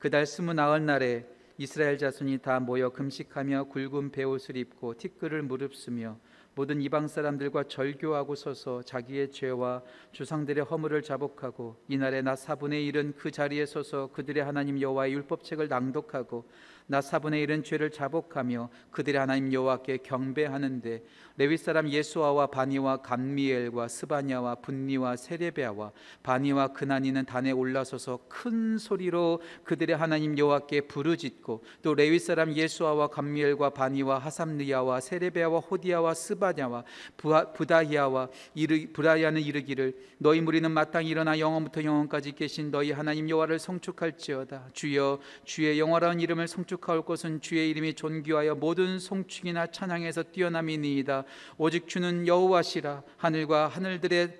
그달 스무나흘 날에 이스라엘 자손이 다 모여 금식하며 굵은 베옷을 입고 티끌을 무릅쓰며 모든 이방 사람들과 절교하고 서서 자기의 죄와 주상들의 허물을 자복하고 이날에 나 4분의 1은 그 자리에 서서 그들의 하나님 여호와의 율법책을 낭독하고 나 4분의 1은 죄를 자복하며 그들의 하나님 여호와께 경배하는데 레위 사람 예수아와 바니와 감미엘과 스바냐와 분니와 세레베아와 바니와 그나니는 단에 올라서서 큰 소리로 그들의 하나님 여호와께 부르짖고 또 레위 사람 예수아와 감미엘과 바니와 하삼느야와 세레베아와 호디야와 스바 냐와 부다히야와 이르, 브라야는 이르기를 너희 무리는 마땅히 일어나 영원부터 영원까지 계신 너희 하나님 여호와를 성축할지어다. 주여 주의 영화로운 이름을 성축할 것은 주의 이름이 존귀하여 모든 송축이나 찬양에서 뛰어남이니이다. 오직 주는 여호와시라. 하늘과 하늘들의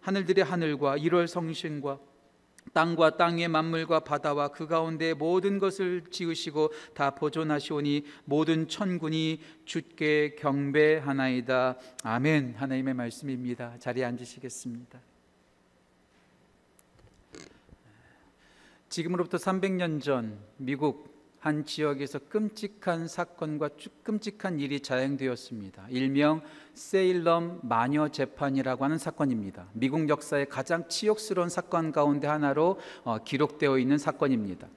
하늘들의 하늘과 일월 성신과 땅과 땅의 만물과 바다와 그 가운데 모든 것을 지으시고 다 보존하시오니 모든 천군이 주께 경배하나이다. 아멘. 하나님의 말씀입니다. 자리에 앉으시겠습니다. 지금으로부터 300년 전 미국 한 지역에서 끔찍한 사건과 끔찍한 일이 자행되었습니다. 일명 세일럼 마녀 재판이라고 하는 사건입니다. 미국 역사의 가장 치욕스러운 사건 가운데 하나로 어, 기록되어 있는 사건입니다.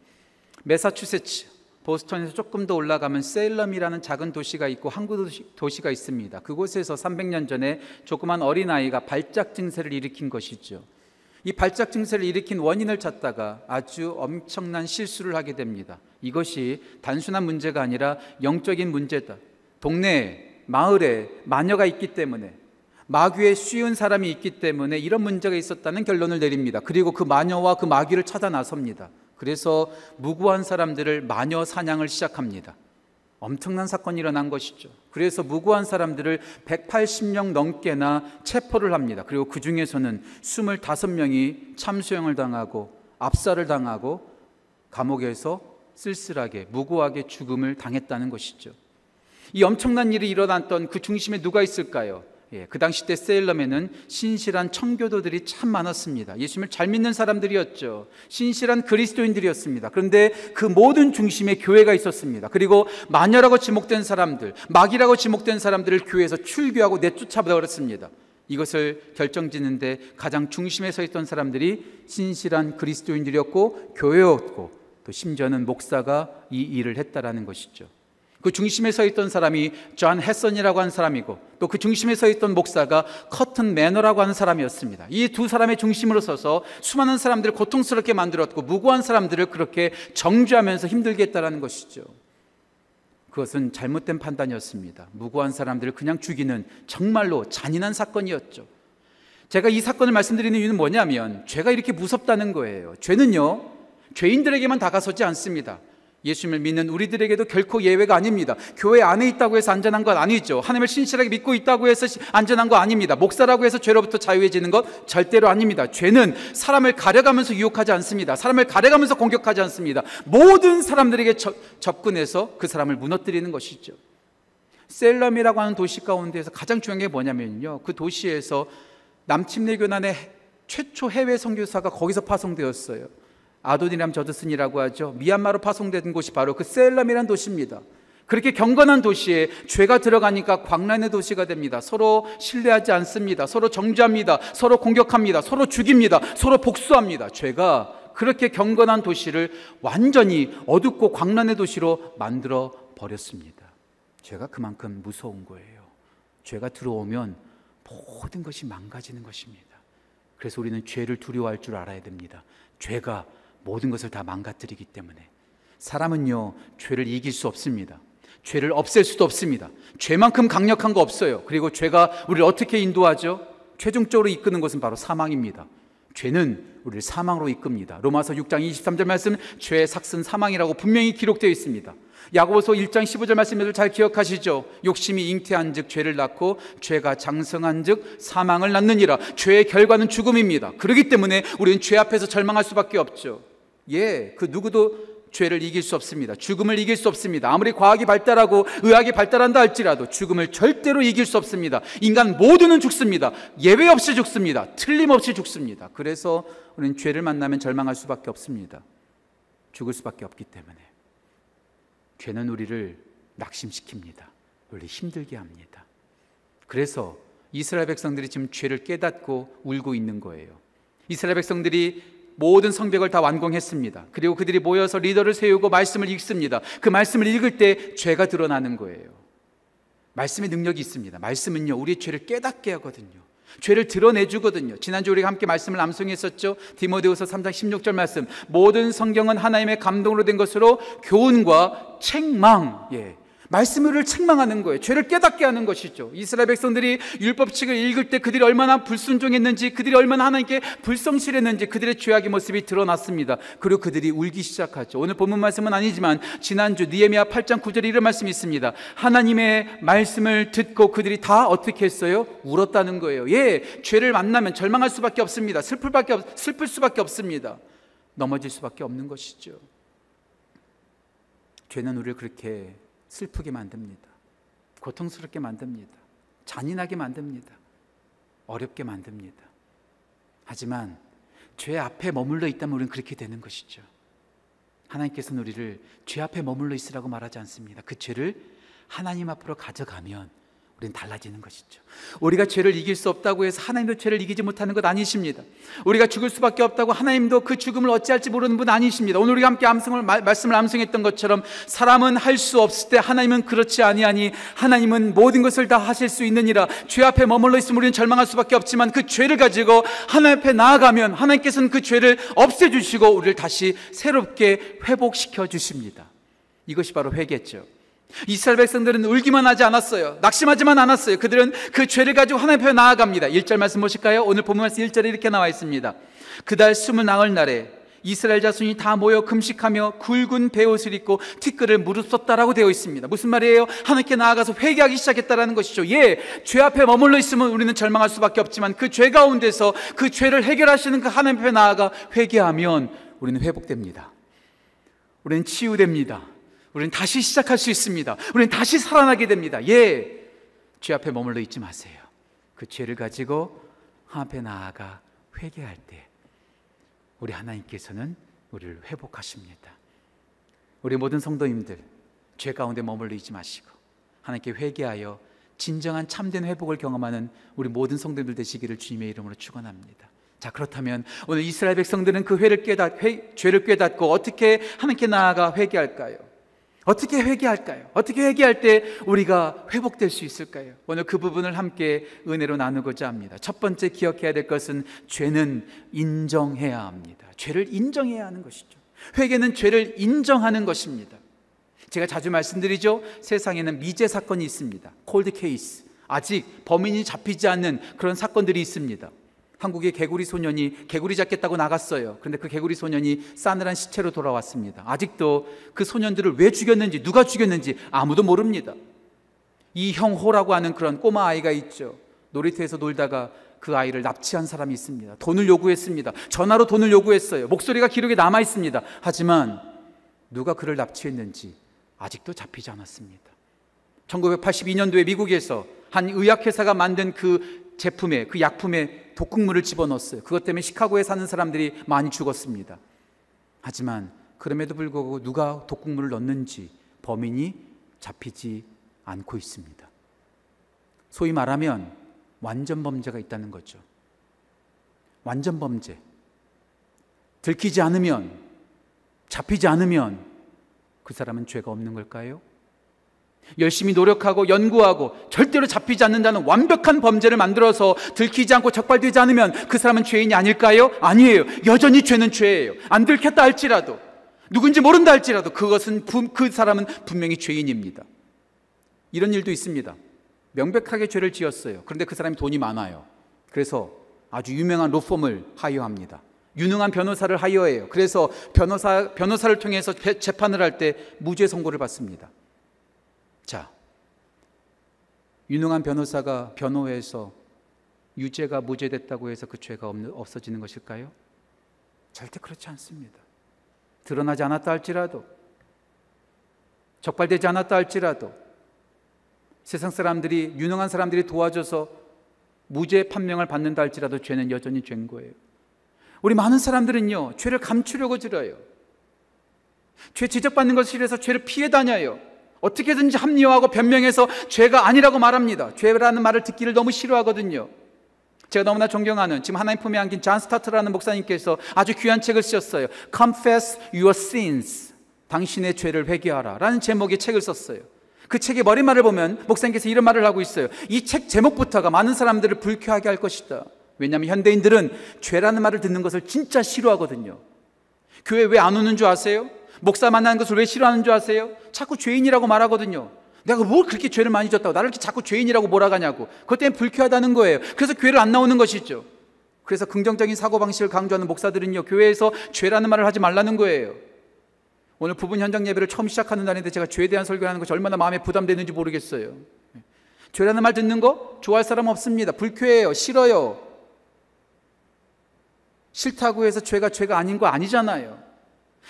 메사추세츠 보스턴에서 조금 더 올라가면 세일럼이라는 작은 도시가 있고 항구 도시, 가 있습니다. 그곳에서 300년 전에 조그만 어린아이가 발작 증세를 일으킨 것이죠. 이 발작 증세를 일으킨 원인을 찾다가 아주 엄청난 실수를 하게 됩니다. 이것이 단순한 문제가 아니라 영적인 문제다. 동네에 마을에 마녀가 있기 때문에 마귀에 쉬운 사람이 있기 때문에 이런 문제가 있었다는 결론을 내립니다. 그리고 그 마녀와 그 마귀를 찾아 나섭니다. 그래서 무고한 사람들을 마녀 사냥을 시작합니다. 엄청난 사건이 일어난 것이죠. 그래서 무고한 사람들을 180명 넘게나 체포를 합니다. 그리고 그 중에서는 25명이 참수형을 당하고 압살을 당하고 감옥에서 쓸쓸하게 무고하게 죽음을 당했다는 것이죠. 이 엄청난 일이 일어났던 그 중심에 누가 있을까요? 예, 그 당시 때 세일럼에는 신실한 청교도들이 참 많았습니다. 예수님을 잘 믿는 사람들이었죠. 신실한 그리스도인들이었습니다. 그런데 그 모든 중심에 교회가 있었습니다. 그리고 마녀라고 지목된 사람들, 마귀라고 지목된 사람들을 교회에서 출교하고 내쫓아 버렸습니다. 이것을 결정짓는데 가장 중심에 서 있던 사람들이 신실한 그리스도인들이었고 교회였고 또 심지어는 목사가 이 일을 했다라는 것이죠. 그 중심에 서 있던 사람이 존 해손이라고 하는 사람이고 또 그 중심에 서 있던 목사가 코튼 매더라고 하는 사람이었습니다. 이 두 사람이 중심으로 서서 수많은 사람들을 고통스럽게 만들었고 무고한 사람들을 그렇게 정죄하면서 힘들게 했다라는 것이죠. 그것은 잘못된 판단이었습니다. 무고한 사람들을 그냥 죽이는 정말로 잔인한 사건이었죠. 제가 이 사건을 말씀드리는 이유는 뭐냐면 죄가 이렇게 무섭다는 거예요. 죄는요, 죄인들에게만 다가서지 않습니다. 예수님을 믿는 우리들에게도 결코 예외가 아닙니다. 교회 안에 있다고 해서 안전한 건 아니죠. 하나님을 신실하게 믿고 있다고 해서 안전한 거 아닙니다. 목사라고 해서 죄로부터 자유해지는 것 절대로 아닙니다. 죄는 사람을 가려가면서 유혹하지 않습니다. 사람을 가려가면서 공격하지 않습니다. 모든 사람들에게 저, 접근해서 그 사람을 무너뜨리는 것이죠. 셀럼이라고 하는 도시 가운데에서 가장 중요한 게 뭐냐면요. 그 도시에서 남침내 교단의 최초 해외 선교사가 거기서 파송되었어요. 아도니람 저드슨이라고 하죠. 미얀마로 파송된 곳이 바로 그 셀람이라는 도시입니다. 그렇게 경건한 도시에 죄가 들어가니까 광란의 도시가 됩니다. 서로 신뢰하지 않습니다. 서로 정죄합니다. 서로 공격합니다. 서로 죽입니다. 서로 복수합니다. 죄가 그렇게 경건한 도시를 완전히 어둡고 광란의 도시로 만들어 버렸습니다. 죄가 그만큼 무서운 거예요. 죄가 들어오면 모든 것이 망가지는 것입니다. 그래서 우리는 죄를 두려워할 줄 알아야 됩니다. 죄가 모든 것을 다 망가뜨리기 때문에 사람은요 죄를 이길 수 없습니다. 죄를 없앨 수도 없습니다. 죄만큼 강력한 거 없어요. 그리고 죄가 우리를 어떻게 인도하죠? 최종적으로 이끄는 것은 바로 사망입니다. 죄는 우리를 사망으로 이끕니다. 로마서 6장 23절 말씀 죄의 삭슨 사망이라고 분명히 기록되어 있습니다. 야고보서 1장 15절 말씀을 잘 기억하시죠? 욕심이 잉태한즉 죄를 낳고 죄가 장성한즉 사망을 낳느니라. 죄의 결과는 죽음입니다. 그렇기 때문에 우리는 죄 앞에서 절망할 수밖에 없죠. 예, 그 누구도 죄를 이길 수 없습니다. 죽음을 이길 수 없습니다. 아무리 과학이 발달하고 의학이 발달한다 할지라도 죽음을 절대로 이길 수 없습니다. 인간 모두는 죽습니다. 예외 없이 죽습니다. 틀림없이 죽습니다. 그래서 우리는 죄를 만나면 절망할 수밖에 없습니다. 죽을 수밖에 없기 때문에 죄는 우리를 낙심시킵니다. 우리를 힘들게 합니다. 그래서 이스라엘 백성들이 지금 죄를 깨닫고 울고 있는 거예요. 이스라엘 백성들이 모든 성벽을 다 완공했습니다. 그리고 그들이 모여서 리더를 세우고 말씀을 읽습니다. 그 말씀을 읽을 때 죄가 드러나는 거예요. 말씀의 능력이 있습니다. 말씀은요, 우리의 죄를 깨닫게 하거든요. 죄를 드러내 주거든요. 지난주 우리가 함께 말씀을 암송했었죠. 디모데후서 3장 16절 말씀. 모든 성경은 하나님의 감동으로 된 것으로 교훈과 책망, 예, 말씀을 책망하는 거예요. 죄를 깨닫게 하는 것이죠. 이스라엘 백성들이 율법칙을 읽을 때 그들이 얼마나 불순종했는지, 그들이 얼마나 하나님께 불성실했는지 그들의 죄악의 모습이 드러났습니다. 그리고 그들이 울기 시작하죠. 오늘 본문 말씀은 아니지만 지난주 니에미야 8장 9절에 이런 말씀이 있습니다. 하나님의 말씀을 듣고 그들이 다 어떻게 했어요? 울었다는 거예요. 예, 죄를 만나면 절망할 수밖에 없습니다. 슬플 밖에 없, 슬플 수밖에 없습니다. 넘어질 수밖에 없는 것이죠. 죄는 우리를 그렇게 슬프게 만듭니다. 고통스럽게 만듭니다. 잔인하게 만듭니다. 어렵게 만듭니다. 하지만 죄 앞에 머물러 있다면 우리는 그렇게 되는 것이죠. 하나님께서는 우리를 죄 앞에 머물러 있으라고 말하지 않습니다. 그 죄를 하나님 앞으로 가져가면 우리는 달라지는 것이죠. 우리가 죄를 이길 수 없다고 해서 하나님도 죄를 이기지 못하는 것 아니십니다. 우리가 죽을 수밖에 없다고 하나님도 그 죽음을 어찌할지 모르는 분 아니십니다. 오늘 우리가 함께 암송을 말씀을 암송했던 것처럼 사람은 할 수 없을 때 하나님은 그렇지 아니하니 하나님은 모든 것을 다 하실 수 있느니라. 죄 앞에 머물러 있으면 우리는 절망할 수밖에 없지만 그 죄를 가지고 하나님 앞에 나아가면 하나님께서는 그 죄를 없애 주시고 우리를 다시 새롭게 회복시켜 주십니다. 이것이 바로 회개죠. 이스라엘 백성들은 울기만 하지 않았어요. 낙심하지만 않았어요. 그들은 그 죄를 가지고 하나님 앞에 나아갑니다. 1절 말씀 보실까요? 오늘 본문 말씀 1절에 이렇게 나와 있습니다. 그달 스물 나흘 날에 이스라엘 자손이 다 모여 금식하며 굵은 베옷을 입고 티끌을 무릅썼다라고 되어 있습니다. 무슨 말이에요? 하나님께 나아가서 회개하기 시작했다라는 것이죠. 예, 죄 앞에 머물러 있으면 우리는 절망할 수밖에 없지만 그 죄 가운데서 그 죄를 해결하시는 그 하나님 앞에 나아가 회개하면 우리는 회복됩니다. 우리는 치유됩니다. 우리는 다시 시작할 수 있습니다. 우리는 다시 살아나게 됩니다. 예. 죄 앞에 머물러 있지 마세요. 그 죄를 가지고 앞에 나아가 회개할 때 우리 하나님께서는 우리를 회복하십니다. 우리 모든 성도님들 죄 가운데 머물러 있지 마시고 하나님께 회개하여 진정한 참된 회복을 경험하는 우리 모든 성도들 되시기를 주님의 이름으로 축원합니다. 자 그렇다면 오늘 이스라엘 백성들은 그 회를 깨닫 회, 죄를 깨닫고 어떻게 하나님께 나아가 회개할까요? 어떻게 회개할까요? 어떻게 회개할 때 우리가 회복될 수 있을까요? 오늘 그 부분을 함께 은혜로 나누고자 합니다. 첫 번째 기억해야 될 것은 죄는 인정해야 합니다. 죄를 인정해야 하는 것이죠. 회개는 죄를 인정하는 것입니다. 제가 자주 말씀드리죠. 세상에는 미제 사건이 있습니다. 콜드 케이스. 아직 범인이 잡히지 않는 그런 사건들이 있습니다. 한국의 개구리 소년이 개구리 잡겠다고 나갔어요. 그런데 그 개구리 소년이 싸늘한 시체로 돌아왔습니다. 아직도 그 소년들을 왜 죽였는지, 누가 죽였는지 아무도 모릅니다. 이 형호라고 하는 그런 꼬마 아이가 있죠. 놀이터에서 놀다가 그 아이를 납치한 사람이 있습니다. 돈을 요구했습니다. 전화로 돈을 요구했어요. 목소리가 기록에 남아 있습니다. 하지만 누가 그를 납치했는지 아직도 잡히지 않았습니다. 1982년도에 미국에서 한 의학회사가 만든 그 제품에 그 약품에 독극물을 집어넣었어요. 그것 때문에 시카고에 사는 사람들이 많이 죽었습니다. 하지만 그럼에도 불구하고 누가 독극물을 넣는지 범인이 잡히지 않고 있습니다. 소위 말하면 완전 범죄가 있다는 거죠. 완전 범죄. 들키지 않으면, 잡히지 않으면 그 사람은 죄가 없는 걸까요? 열심히 노력하고 연구하고 절대로 잡히지 않는다는 완벽한 범죄를 만들어서 들키지 않고 적발되지 않으면 그 사람은 죄인이 아닐까요? 아니에요. 여전히 죄는 죄예요. 안 들켰다 할지라도 누군지 모른다 할지라도 그것은 그 사람은 분명히 죄인입니다. 이런 일도 있습니다. 명백하게 죄를 지었어요. 그런데 그 사람이 돈이 많아요. 그래서 아주 유명한 로펌을 하여합니다. 유능한 변호사를 하여해요. 그래서 변호사 변호사를 통해서 재판을 할 때 무죄 선고를 받습니다. 자, 유능한 변호사가 변호해서 유죄가 무죄됐다고 해서 그 죄가 없어지는 것일까요? 절대 그렇지 않습니다. 드러나지 않았다 할지라도, 적발되지 않았다 할지라도, 세상 사람들이, 유능한 사람들이 도와줘서 무죄 판명을 받는다 할지라도 죄는 여전히 죄인 거예요. 우리 많은 사람들은요, 죄를 감추려고 들어요. 죄 지적받는 것을 싫어해서 죄를 피해 다녀요. 어떻게든지 합리화하고 변명해서 죄가 아니라고 말합니다. 죄라는 말을 듣기를 너무 싫어하거든요. 제가 너무나 존경하는 지금 하나님 품에 안긴 잔 스타트라는 목사님께서 아주 귀한 책을 쓰셨어요. Confess your sins. 당신의 죄를 회개하라. 라는 제목의 책을 썼어요. 그 책의 머리말을 보면 목사님께서 이런 말을 하고 있어요. 이 책 제목부터가 많은 사람들을 불쾌하게 할 것이다. 왜냐하면 현대인들은 죄라는 말을 듣는 것을 진짜 싫어하거든요. 교회 왜 안 오는 줄 아세요? 목사 만나는 것을 왜 싫어하는 줄 아세요? 자꾸 죄인이라고 말하거든요. 내가 뭘 그렇게 죄를 많이 졌다고 나를 이렇게 자꾸 죄인이라고 몰아가냐고. 그것 때문에 불쾌하다는 거예요. 그래서 교회를 안 나오는 것이죠. 그래서 긍정적인 사고방식을 강조하는 목사들은요, 교회에서 죄라는 말을 하지 말라는 거예요. 오늘 부분 현장 예배를 처음 시작하는 날인데 제가 죄에 대한 설교를 하는 것이 얼마나 마음에 부담되는지 모르겠어요. 죄라는 말 듣는 거 좋아할 사람 없습니다. 불쾌해요. 싫어요. 싫다고 해서 죄가 죄가 아닌 거 아니잖아요.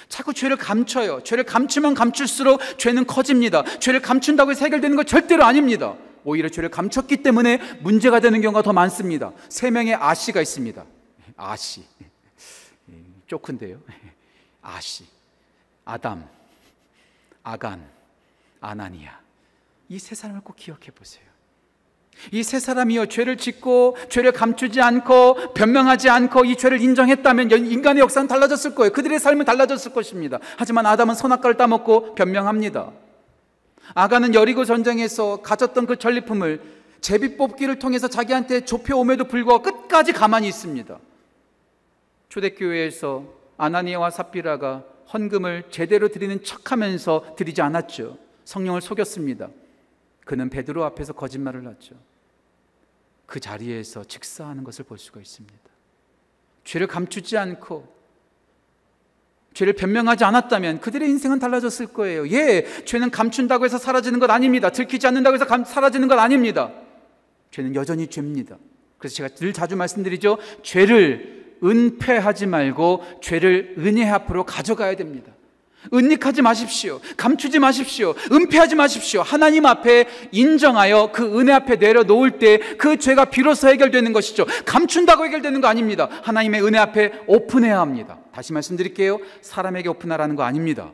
자꾸 죄를 감춰요. 죄를 감추면 감출수록 죄는 커집니다. 죄를 감춘다고 해서 해결되는 거 절대로 아닙니다. 오히려 죄를 감췄기 때문에 문제가 되는 경우가 더 많습니다. 세 명의 아씨가 있습니다. 아씨. 쪼큰데요. 아씨. 아담, 아간, 아나니아. 이 세 사람을 꼭 기억해 보세요. 이 세 사람이요, 죄를 짓고, 죄를 감추지 않고, 변명하지 않고, 이 죄를 인정했다면 인간의 역사는 달라졌을 거예요. 그들의 삶은 달라졌을 것입니다. 하지만 아담은 선악과를 따먹고 변명합니다. 아가는 여리고 전쟁에서 가졌던 그 전리품을 제비 뽑기를 통해서 자기한테 좁혀옴에도 불구하고 끝까지 가만히 있습니다. 초대교회에서 아나니아와 삽비라가 헌금을 제대로 드리는 척하면서 드리지 않았죠. 성령을 속였습니다. 그는 베드로 앞에서 거짓말을 했죠. 그 자리에서 직사하는 것을 볼 수가 있습니다. 죄를 감추지 않고 죄를 변명하지 않았다면 그들의 인생은 달라졌을 거예요. 예, 죄는 감춘다고 해서 사라지는 것 아닙니다. 들키지 않는다고 해서 감, 사라지는 것 아닙니다. 죄는 여전히 죄입니다. 그래서 제가 늘 자주 말씀드리죠. 죄를 은폐하지 말고 죄를 은혜 앞으로 가져가야 됩니다. 은닉하지 마십시오. 감추지 마십시오. 은폐하지 마십시오. 하나님 앞에 인정하여 그 은혜 앞에 내려놓을 때 그 죄가 비로소 해결되는 것이죠. 감춘다고 해결되는 거 아닙니다. 하나님의 은혜 앞에 오픈해야 합니다. 다시 말씀드릴게요. 사람에게 오픈하라는 거 아닙니다.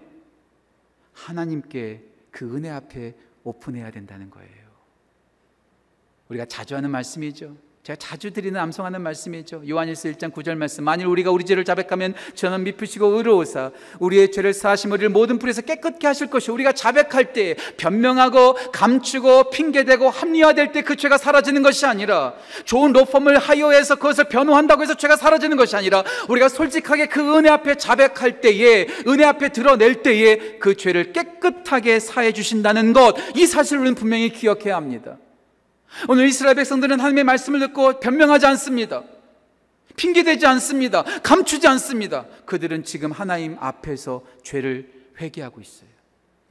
하나님께 그 은혜 앞에 오픈해야 된다는 거예요. 우리가 자주 하는 말씀이죠. 제가 자주 드리는 암송하는 말씀이죠. 요한일서 1장 9절 말씀. 만일 우리가 우리 죄를 자백하면 저는 미쁘시고 의로우사 우리의 죄를 사하심 우리를 모든 불에서 깨끗게 하실 것이 우리가 자백할 때 변명하고 감추고 핑계대고 합리화될 때 그 죄가 사라지는 것이 아니라 좋은 로펌을 하여해서 그것을 변호한다고 해서 죄가 사라지는 것이 아니라 우리가 솔직하게 그 은혜 앞에 자백할 때에 은혜 앞에 드러낼 때에 그 죄를 깨끗하게 사해 주신다는 것 이 사실을 분명히 기억해야 합니다. 오늘 이스라엘 백성들은 하나님의 말씀을 듣고 변명하지 않습니다. 핑계대지 않습니다. 감추지 않습니다. 그들은 지금 하나님 앞에서 죄를 회개하고 있어요.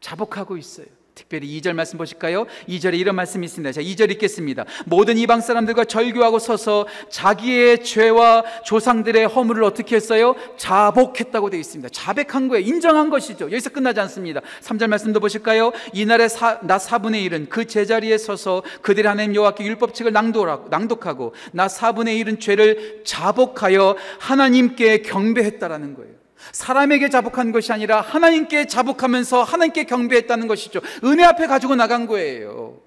자복하고 있어요. 특별히 2절 말씀 보실까요? 2절에 이런 말씀이 있습니다. 자, 2절 읽겠습니다. 모든 이방 사람들과 절교하고 서서 자기의 죄와 조상들의 허물을 어떻게 했어요? 자복했다고 되어 있습니다. 자백한 거예요. 인정한 것이죠. 여기서 끝나지 않습니다. 3절 말씀도 보실까요? 이날에 사, 나 4분의 1은 그 제자리에 서서 그들의 하나님 여호와께 율법책을 낭독하고 나 4분의 1은 죄를 자복하여 하나님께 경배했다라는 거예요. 사람에게 자복한 것이 아니라 하나님께 자복하면서 하나님께 경배했다는 것이죠. 은혜 앞에 가지고 나간 거예요.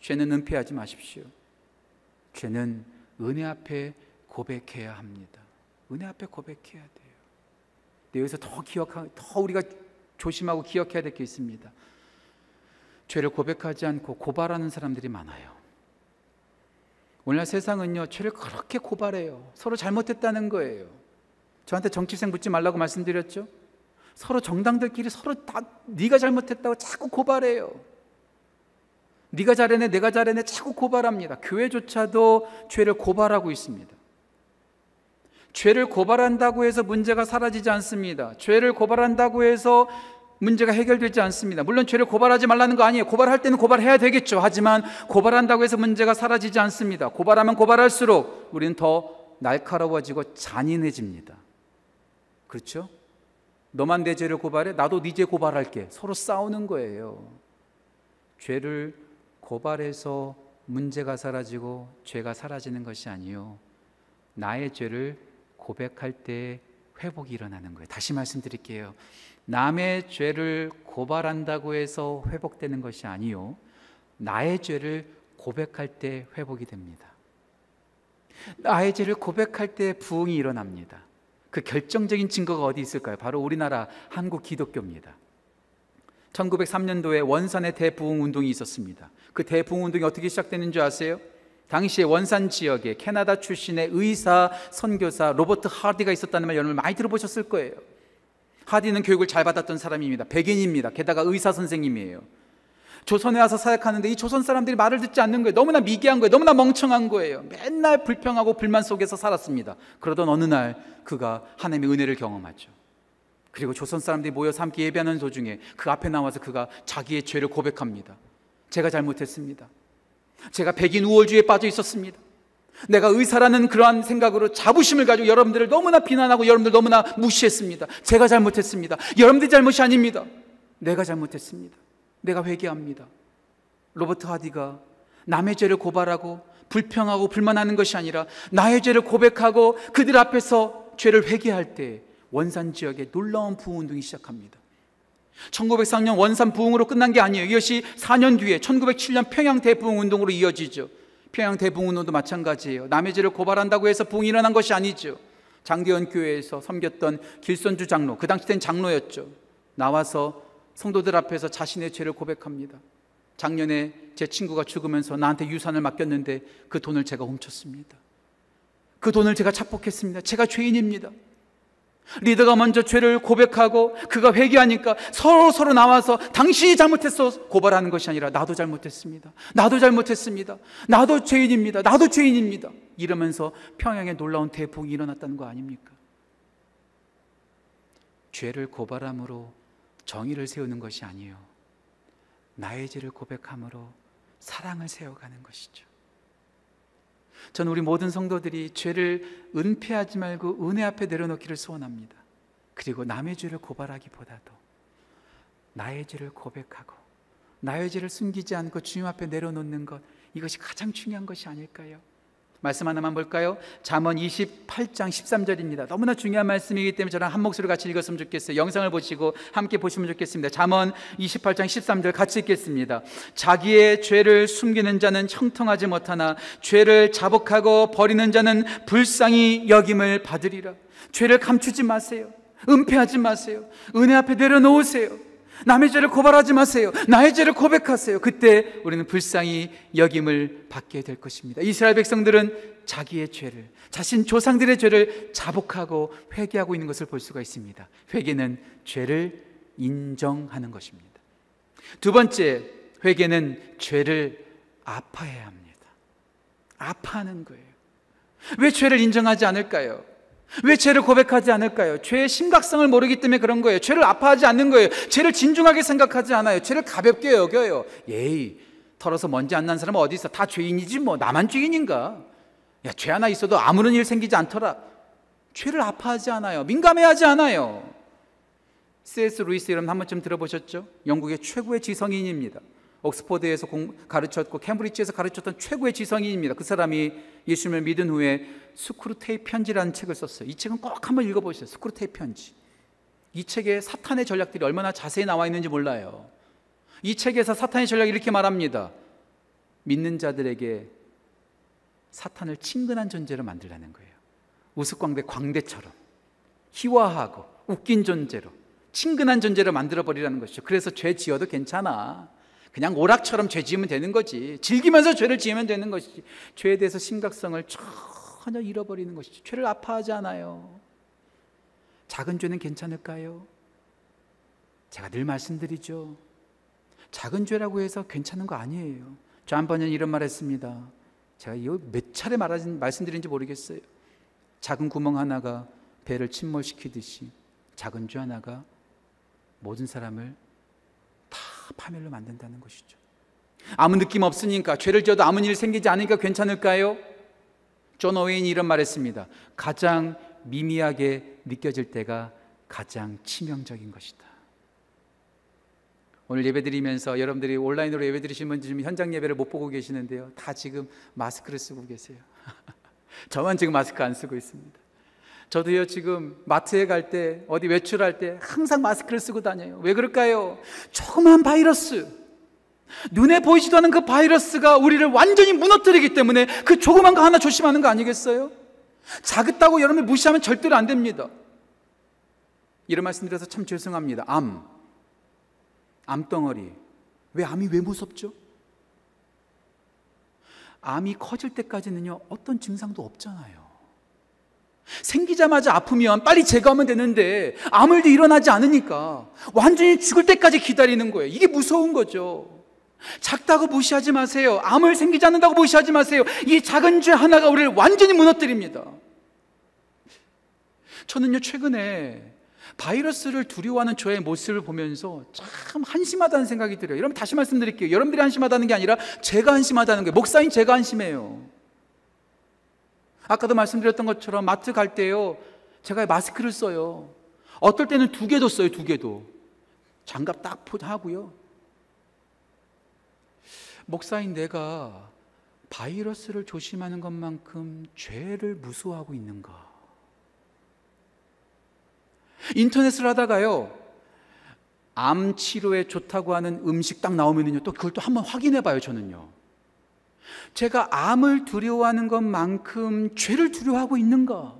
죄는 은폐하지 마십시오. 죄는 은혜 앞에 고백해야 합니다. 은혜 앞에 고백해야 돼요. 여기서 더 기억하, 더 우리가 조심하고 기억해야 될 게 있습니다. 죄를 고백하지 않고 고발하는 사람들이 많아요. 오늘날 세상은요, 죄를 그렇게 고발해요. 서로 잘못했다는 거예요. 저한테 정치생 묻지 말라고 말씀드렸죠? 서로 정당들끼리 서로 다 네가 잘못했다고 자꾸 고발해요. 네가 잘해내, 내가 잘해내 자꾸 고발합니다. 교회조차도 죄를 고발하고 있습니다. 죄를 고발한다고 해서 문제가 사라지지 않습니다. 죄를 고발한다고 해서 문제가 해결되지 않습니다. 물론 죄를 고발하지 말라는 거 아니에요. 고발할 때는 고발해야 되겠죠. 하지만 고발한다고 해서 문제가 사라지지 않습니다. 고발하면 고발할수록 우리는 더 날카로워지고 잔인해집니다. 그렇죠? 너만 내 죄를 고발해 나도 네 죄 고발할게 서로 싸우는 거예요 죄를 고발해서 문제가 사라지고 죄가 사라지는 것이 아니요 나의 죄를 고백할 때 회복이 일어나는 거예요. 다시 말씀드릴게요. 남의 죄를 고발한다고 해서 회복되는 것이 아니요. 나의 죄를 고백할 때 회복이 됩니다. 나의 죄를 고백할 때 부흥이 일어납니다. 그 결정적인 증거가 어디 있을까요? 바로 우리나라 한국 기독교입니다. 1903년도에 원산의 대부흥 운동이 있었습니다. 그 대부흥 운동이 어떻게 시작되는 줄 아세요? 당시에 원산 지역에 캐나다 출신의 의사 선교사 로버트 하디가 있었다는 말 여러분 많이 들어보셨을 거예요. 하디는 교육을 잘 받았던 사람입니다. 백인입니다. 게다가 의사 선생님이에요. 조선에 와서 사역하는데 이 조선 사람들이 말을 듣지 않는 거예요. 너무나 미개한 거예요. 너무나 멍청한 거예요. 맨날 불평하고 불만 속에서 살았습니다. 그러던 어느 날 그가 하나님의 은혜를 경험하죠. 그리고 조선 사람들이 모여서 함께 예배하는 도중에 그 앞에 나와서 그가 자기의 죄를 고백합니다. 제가 잘못했습니다. 제가 백인 우월주의에 빠져 있었습니다. 내가 의사라는 그러한 생각으로 자부심을 가지고 여러분들을 너무나 비난하고 여러분들 너무나 무시했습니다. 제가 잘못했습니다. 여러분들 잘못이 아닙니다. 내가 잘못했습니다. 내가 회개합니다. 로버트 하디가 남의 죄를 고발하고 불평하고 불만하는 것이 아니라 나의 죄를 고백하고 그들 앞에서 죄를 회개할 때 원산 지역에 놀라운 부흥 운동이 시작합니다. 1904년 원산 부흥으로 끝난 게 아니에요. 이것이 4년 뒤에 1907년 평양 대부흥 운동으로 이어지죠. 평양 대부흥 운동도 마찬가지예요. 남의 죄를 고발한다고 해서 부흥이 일어난 것이 아니죠. 장대원 교회에서 섬겼던 길선주 장로, 그 당시 땐 장로였죠. 나와서 성도들 앞에서 자신의 죄를 고백합니다. 작년에 제 친구가 죽으면서 나한테 유산을 맡겼는데 그 돈을 제가 훔쳤습니다. 그 돈을 제가 착복했습니다. 제가 죄인입니다. 리더가 먼저 죄를 고백하고 그가 회개하니까 서로 서로 나와서 당신이 잘못했어 고발하는 것이 아니라 나도 잘못했습니다. 나도 잘못했습니다. 나도 죄인입니다. 나도 죄인입니다. 이러면서 평양에 놀라운 대폭이 일어났다는 거 아닙니까? 죄를 고발함으로 정의를 세우는 것이 아니요 나의 죄를 고백함으로 사랑을 세워가는 것이죠. 저는 우리 모든 성도들이 죄를 은폐하지 말고 은혜 앞에 내려놓기를 소원합니다. 그리고 남의 죄를 고발하기보다도 나의 죄를 고백하고 나의 죄를 숨기지 않고 주님 앞에 내려놓는 것 이것이 가장 중요한 것이 아닐까요? 말씀 하나만 볼까요? 잠언 28장 13절입니다. 너무나 중요한 말씀이기 때문에 저랑 한 목소리 같이 읽었으면 좋겠어요. 영상을 보시고 함께 보시면 좋겠습니다. 잠언 28장 13절 같이 읽겠습니다. 자기의 죄를 숨기는 자는 형통하지 못하나 죄를 자복하고 버리는 자는 불쌍히 여김을 받으리라. 죄를 감추지 마세요. 은폐하지 마세요. 은혜 앞에 내려놓으세요. 남의 죄를 고발하지 마세요. 나의 죄를 고백하세요. 그때 우리는 불쌍히 여김을 받게 될 것입니다. 이스라엘 백성들은 자기의 죄를, 자신 조상들의 죄를 자복하고 회개하고 있는 것을 볼 수가 있습니다. 회개는 죄를 인정하는 것입니다. 두 번째, 회개는 죄를 아파해야 합니다. 아파하는 거예요. 왜 죄를 인정하지 않을까요? 왜 죄를 고백하지 않을까요? 죄의 심각성을 모르기 때문에 그런 거예요. 죄를 아파하지 않는 거예요. 죄를 진중하게 생각하지 않아요. 죄를 가볍게 여겨요. 예이, 털어서 먼지 안 난 사람은 어디 있어? 다 죄인이지 뭐. 나만 죄인인가? 야, 죄 하나 있어도 아무런 일 생기지 않더라. 죄를 아파하지 않아요. 민감해하지 않아요. C.S. 루이스 여러분 한 번쯤 들어보셨죠? 영국의 최고의 지성인입니다. 옥스퍼드에서 가르쳤고 캠브리지에서 가르쳤던 최고의 지성인입니다. 그 사람이 예수님을 믿은 후에 스크루테이프 편지라는 책을 썼어요. 이 책은 꼭 한번 읽어보세요. 스크루테이프 편지. 이 책에 사탄의 전략들이 얼마나 자세히 나와 있는지 몰라요. 이 책에서 사탄의 전략이 이렇게 말합니다. 믿는 자들에게 사탄을 친근한 존재로 만들라는 거예요. 우스꽝대 광대처럼 희화하고 웃긴 존재로 친근한 존재로 만들어 버리라는 것이죠. 그래서 죄 지어도 괜찮아. 그냥 오락처럼 죄 지으면 되는 거지. 즐기면서 죄를 지으면 되는 것이지. 죄에 대해서 심각성을 전혀 잃어버리는 것이지. 죄를 아파하지 않아요. 작은 죄는 괜찮을까요? 제가 늘 말씀드리죠. 작은 죄라고 해서 괜찮은 거 아니에요. 저한 번은 이런 말 했습니다. 제가 몇 차례 말씀드린지 모르겠어요. 작은 구멍 하나가 배를 침몰시키듯이 작은 죄 하나가 모든 사람을 다 파멸로 만든다는 것이죠. 아무 느낌 없으니까 죄를 지어도 아무 일 생기지 않으니까 괜찮을까요? 존 오웬이 이런 말했습니다. 가장 미미하게 느껴질 때가 가장 치명적인 것이다. 오늘 예배드리면서 여러분들이 온라인으로 예배드리신 분들 좀 현장 예배를 못 보고 계시는데요. 다 지금 마스크를 쓰고 계세요. 저만 지금 마스크 안 쓰고 있습니다. 저도요 지금 마트에 갈 때 어디 외출할 때 항상 마스크를 쓰고 다녀요. 왜 그럴까요? 조그만 바이러스 눈에 보이지도 않은 그 바이러스가 우리를 완전히 무너뜨리기 때문에 그 조그만 거 하나 조심하는 거 아니겠어요? 작았다고 여러분이 무시하면 절대로 안 됩니다. 이런 말씀 드려서 참 죄송합니다. 암, 암덩어리. 왜 암이 왜 무섭죠? 암이 커질 때까지는요, 어떤 증상도 없잖아요. 생기자마자 아프면 빨리 제거하면 되는데 아무 일도 일어나지 않으니까 완전히 죽을 때까지 기다리는 거예요. 이게 무서운 거죠. 작다고 무시하지 마세요. 암을 생기지 않는다고 무시하지 마세요. 이 작은 죄 하나가 우리를 완전히 무너뜨립니다. 저는요, 최근에 바이러스를 두려워하는 저의 모습을 보면서 참 한심하다는 생각이 들어요. 여러분 다시 말씀드릴게요. 여러분들이 한심하다는 게 아니라 제가 한심하다는 거예요. 목사인 제가 한심해요. 아까도 말씀드렸던 것처럼 마트 갈 때요. 제가 마스크를 써요. 어떨 때는 두 개도 써요. 두 개도. 장갑 딱 하고요. 목사인 내가 바이러스를 조심하는 것만큼 죄를 무수하고 있는가? 인터넷을 하다가요. 암 치료에 좋다고 하는 음식 딱 나오면요. 또 그걸 또 한번 확인해 봐요, 저는요. 제가 암을 두려워하는 것만큼 죄를 두려워하고 있는가?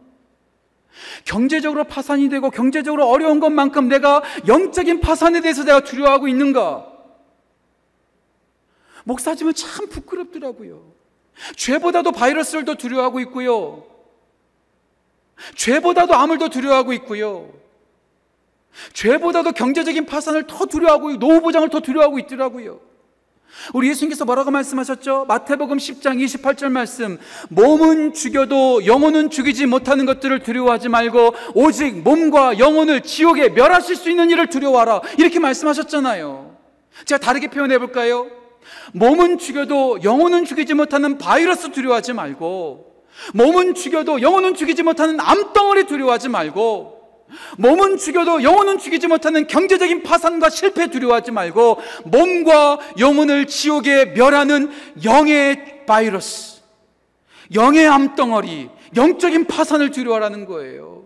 경제적으로 파산이 되고 경제적으로 어려운 것만큼 내가 영적인 파산에 대해서 내가 두려워하고 있는가? 목사지만 참 부끄럽더라고요. 죄보다도 바이러스를 더 두려워하고 있고요. 죄보다도 암을 더 두려워하고 있고요. 죄보다도 경제적인 파산을 더 두려워하고 노후 보장을 더 두려워하고 있더라고요. 우리 예수님께서 뭐라고 말씀하셨죠? 마태복음 10장 28절 말씀. 몸은 죽여도 영혼은 죽이지 못하는 것들을 두려워하지 말고 오직 몸과 영혼을 지옥에 멸하실 수 있는 일을 두려워하라. 이렇게 말씀하셨잖아요. 제가 다르게 표현해 볼까요? 몸은 죽여도 영혼은 죽이지 못하는 바이러스 두려워하지 말고 몸은 죽여도 영혼은 죽이지 못하는 암덩어리 두려워하지 말고 몸은 죽여도 영혼은 죽이지 못하는 경제적인 파산과 실패 두려워하지 말고 몸과 영혼을 지옥에 멸하는 영의 바이러스, 영의 암덩어리, 영적인 파산을 두려워하라는 거예요.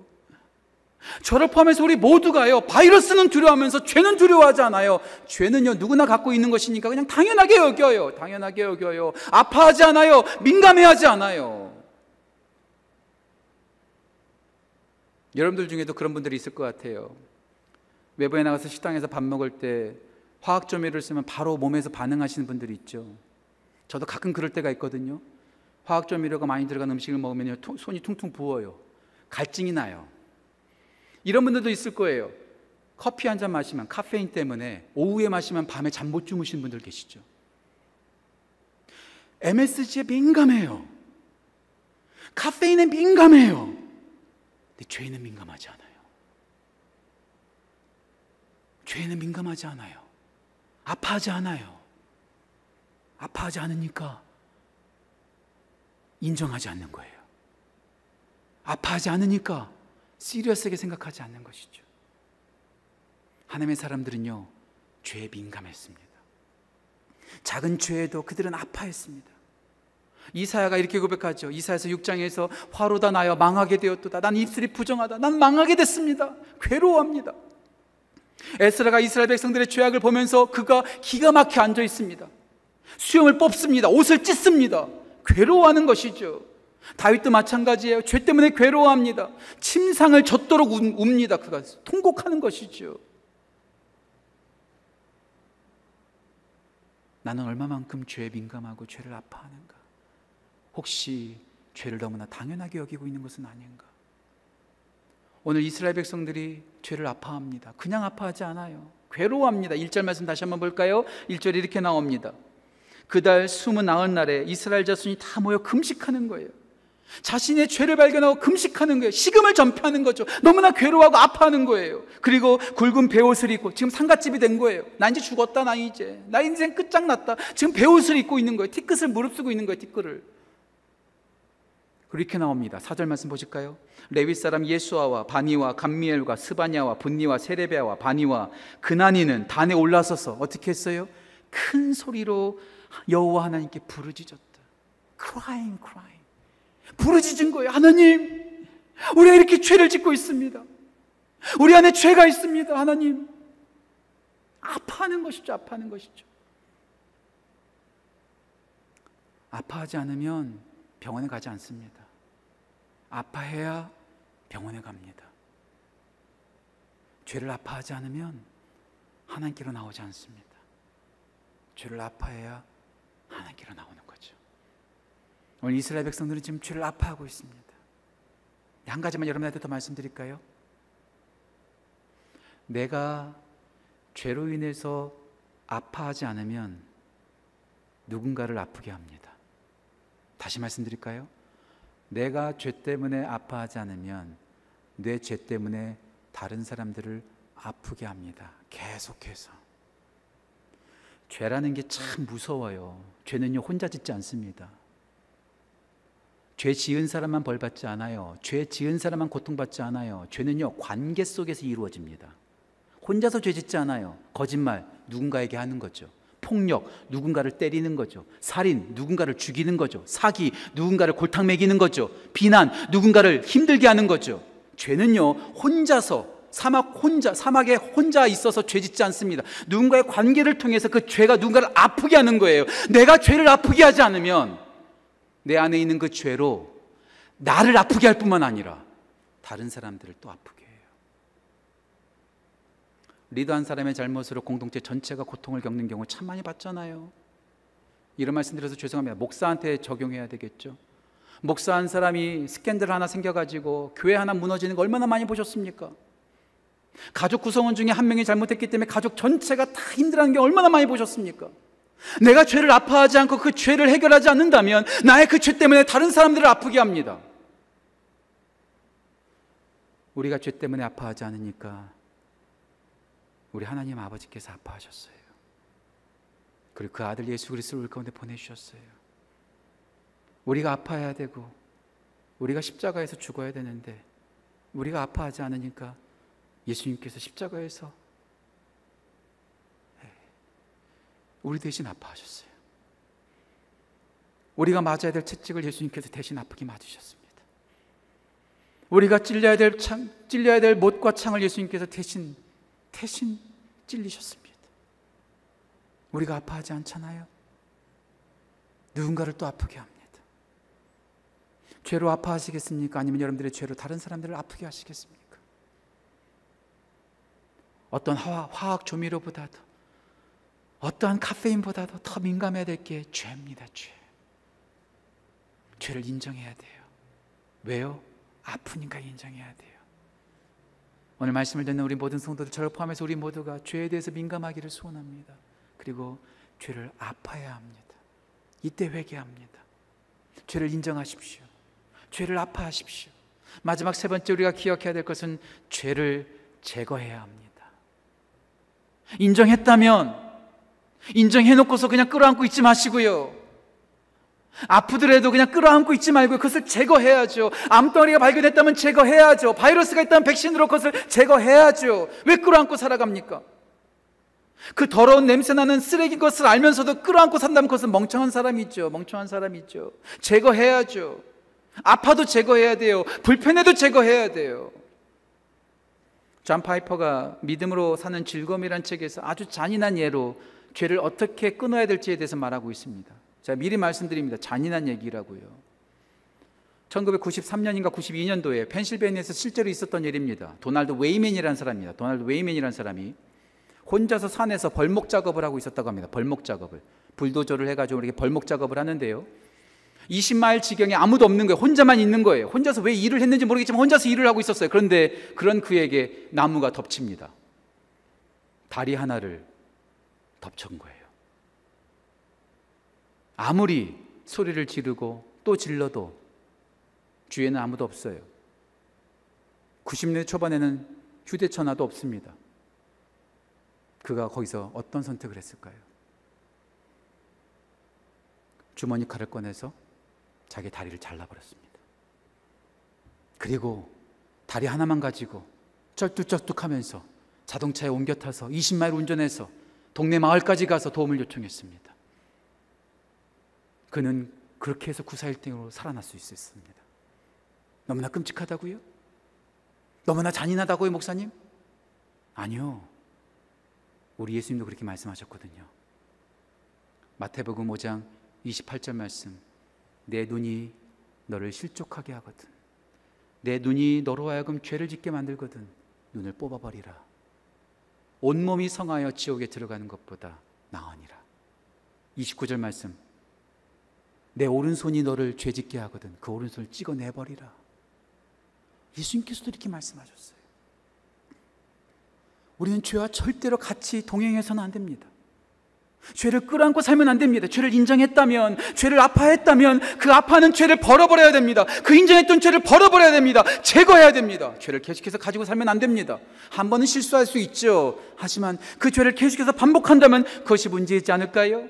저를 포함해서 우리 모두가요, 바이러스는 두려워하면서 죄는 두려워하지 않아요. 죄는요, 누구나 갖고 있는 것이니까 그냥 당연하게 여겨요. 당연하게 여겨요. 아파하지 않아요. 민감해하지 않아요. 여러분들 중에도 그런 분들이 있을 것 같아요. 외부에 나가서 식당에서 밥 먹을 때 화학 조미료를 쓰면 바로 몸에서 반응하시는 분들이 있죠. 저도 가끔 그럴 때가 있거든요. 화학 조미료가 많이 들어간 음식을 먹으면 손이 퉁퉁 부어요. 갈증이 나요. 이런 분들도 있을 거예요. 커피 한 잔 마시면 카페인 때문에 오후에 마시면 밤에 잠 못 주무시는 분들 계시죠. MSG에 민감해요. 카페인에 민감해요. 근데 죄는 민감하지 않아요. 죄는 민감하지 않아요. 아파하지 않아요. 아파하지 않으니까 인정하지 않는 거예요. 아파하지 않으니까 시리어스하게 생각하지 않는 것이죠. 하나님의 사람들은요, 죄에 민감했습니다. 작은 죄에도 그들은 아파했습니다. 이사야가 이렇게 고백하죠. 이사야서 6장에서 화로다 나여 망하게 되었도다. 난 입술이 부정하다. 난 망하게 됐습니다. 괴로워합니다. 에스라가 이스라엘 백성들의 죄악을 보면서 그가 기가 막혀 앉아 있습니다. 수염을 뽑습니다. 옷을 찢습니다. 괴로워하는 것이죠. 다윗도 마찬가지예요. 죄 때문에 괴로워합니다. 침상을 젖도록 웁니다. 그가 통곡하는 것이죠. 나는 얼마만큼 죄에 민감하고 죄를 아파하는가? 혹시 죄를 너무나 당연하게 여기고 있는 것은 아닌가? 오늘 이스라엘 백성들이 죄를 아파합니다. 그냥 아파하지 않아요. 괴로워합니다. 1절 말씀 다시 한번 볼까요? 1절 이렇게 나옵니다. 그달 숨은 나은 날에 이스라엘 자손이 다 모여 금식하는 거예요. 자신의 죄를 발견하고 금식하는 거예요. 식음을 전폐하는 거죠. 너무나 괴로워하고 아파하는 거예요. 그리고 굵은 배옷을 입고 지금 상갓집이 된 거예요. 나 이제 죽었다, 나 이제. 나 인생 끝장났다. 지금 배옷을 입고 있는 거예요. 티끝을 무릅쓰고 있는 거예요, 티끌을. 그렇게 나옵니다. 사절 말씀 보실까요? 레위 사람 예수아와 바니와 감미엘과 스바냐와 분니와 세레베아와 바니와 그나니는 단에 올라서서 어떻게 했어요? 큰 소리로 여호와 하나님께 부르짖었다. crying, crying. 부르짖은 거예요. 하나님, 우리가 이렇게 죄를 짓고 있습니다. 우리 안에 죄가 있습니다. 하나님. 아파하는 것이죠. 아파하는 것이죠. 아파하지 않으면 병원에 가지 않습니다. 아파해야 병원에 갑니다. 죄를 아파하지 않으면 하나님께로 나오지 않습니다. 죄를 아파해야 하나님께로 나오는 거죠. 오늘 이스라엘 백성들은 지금 죄를 아파하고 있습니다. 한 가지만 여러분한테 더 말씀드릴까요? 내가 죄로 인해서 아파하지 않으면 누군가를 아프게 합니다. 다시 말씀드릴까요? 내가 죄 때문에 아파하지 않으면 내 죄 때문에 다른 사람들을 아프게 합니다. 계속해서. 죄라는 게 참 무서워요. 죄는요, 혼자 짓지 않습니다. 죄 지은 사람만 벌 받지 않아요. 죄 지은 사람만 고통받지 않아요. 죄는요, 관계 속에서 이루어집니다. 혼자서 죄 짓지 않아요. 거짓말, 누군가에게 하는 거죠. 폭력, 누군가를 때리는 거죠. 살인, 누군가를 죽이는 거죠. 사기, 누군가를 골탕 먹이는 거죠. 비난, 누군가를 힘들게 하는 거죠. 죄는요, 혼자서 사막 혼자 사막에 혼자 있어서 죄 짓지 않습니다. 누군가의 관계를 통해서 그 죄가 누군가를 아프게 하는 거예요. 내가 죄를 아프게 하지 않으면 내 안에 있는 그 죄로 나를 아프게 할 뿐만 아니라 다른 사람들을 또 아프게. 리더 한 사람의 잘못으로 공동체 전체가 고통을 겪는 경우 참 많이 봤잖아요. 이런 말씀 드려서 죄송합니다. 목사한테 적용해야 되겠죠. 목사 한 사람이 스캔들 하나 생겨가지고 교회 하나 무너지는 거 얼마나 많이 보셨습니까? 가족 구성원 중에 한 명이 잘못했기 때문에 가족 전체가 다 힘들어하는 게 얼마나 많이 보셨습니까? 내가 죄를 아파하지 않고 그 죄를 해결하지 않는다면 나의 그 죄 때문에 다른 사람들을 아프게 합니다. 우리가 죄 때문에 아파하지 않으니까 우리 하나님 아버지께서 아파하셨어요. 그리고 그 아들 예수 그리스도를 가운데 보내주셨어요. 우리가 아파야 되고 우리가 십자가에서 죽어야 되는데 우리가 아파하지 않으니까 예수님께서 십자가에서 예, 우리 대신 아파하셨어요. 우리가 맞아야 될 채찍을 예수님께서 대신 아프게 맞으셨습니다. 우리가 찔려야 될 창, 찔려야 될 못과 창을 예수님께서 대신 대신 찔리셨습니다. 우리가 아파하지 않잖아요. 누군가를 또 아프게 합니다. 죄로 아파하시겠습니까? 아니면 여러분들의 죄로 다른 사람들을 아프게 하시겠습니까? 어떤 화학 조미료보다도 어떠한 카페인보다도 더 민감해야 될 게 죄입니다. 죄. 죄를 인정해야 돼요. 왜요? 아프니까 인정해야 돼요. 오늘 말씀을 듣는 우리 모든 성도들 저를 포함해서 우리 모두가 죄에 대해서 민감하기를 소원합니다. 그리고 죄를 아파야 합니다. 이때 회개합니다. 죄를 인정하십시오. 죄를 아파하십시오. 마지막 세 번째 우리가 기억해야 될 것은 죄를 제거해야 합니다. 인정했다면 인정해놓고서 그냥 끌어안고 있지 마시고요. 아프더라도 그냥 끌어안고 있지 말고 그것을 제거해야죠. 암덩어리가 발견됐다면 제거해야죠. 바이러스가 있다면 백신으로 그것을 제거해야죠. 왜 끌어안고 살아갑니까? 그 더러운 냄새 나는 쓰레기 것을 알면서도 끌어안고 산다면 그것은 멍청한 사람이죠. 멍청한 사람이죠. 제거해야죠. 아파도 제거해야 돼요. 불편해도 제거해야 돼요. 존 파이퍼가 믿음으로 사는 즐거움이란 책에서 아주 잔인한 예로 죄를 어떻게 끊어야 될지에 대해서 말하고 있습니다. 제가 미리 말씀드립니다. 잔인한 얘기라고요. 1993년인가 92년도에 펜실베니아에서 실제로 있었던 일입니다. 도널드 웨이맨이라는 사람입니다. 도널드 웨이맨이라는 사람이 혼자서 산에서 벌목 작업을 하고 있었다고 합니다. 벌목 작업을. 불도저를 해가지고 이렇게 벌목 작업을 하는데요. 20마일 지경에 아무도 없는 거예요. 혼자만 있는 거예요. 혼자서 왜 일을 했는지 모르겠지만 혼자서 일을 하고 있었어요. 그런데 그런 그에게 나무가 덮칩니다. 다리 하나를 덮친 거예요. 아무리 소리를 지르고 또 질러도 주위에는 아무도 없어요. 90년 초반에는 휴대전화도 없습니다. 그가 거기서 어떤 선택을 했을까요? 주머니 칼을 꺼내서 자기 다리를 잘라버렸습니다. 그리고 다리 하나만 가지고 쩔뚝쩔뚝 하면서 자동차에 옮겨 타서 20마일 운전해서 동네 마을까지 가서 도움을 요청했습니다. 그는 그렇게 해서 구사일등으로 살아날 수 있었습니다. 너무나 끔찍하다고요? 너무나 잔인하다고요, 목사님? 아니요. 우리 예수님도 그렇게 말씀하셨거든요. 마태복음 5장 28절 말씀. 내 눈이 너를 실족하게 하거든. 내 눈이 너로 하여금 죄를 짓게 만들거든. 눈을 뽑아버리라. 온몸이 성하여 지옥에 들어가는 것보다 나으니라. 29절 말씀. 내 오른손이 너를 죄짓게 하거든. 그 오른손을 찍어내버리라. 예수님께서도 이렇게 말씀하셨어요. 우리는 죄와 절대로 같이 동행해서는 안 됩니다. 죄를 끌어안고 살면 안 됩니다. 죄를 인정했다면, 죄를 아파했다면 그 아파하는 죄를 벌어버려야 됩니다. 그 인정했던 죄를 벌어버려야 됩니다. 제거해야 됩니다. 죄를 계속해서 가지고 살면 안 됩니다. 한 번은 실수할 수 있죠. 하지만 그 죄를 계속해서 반복한다면 그것이 문제이지 않을까요?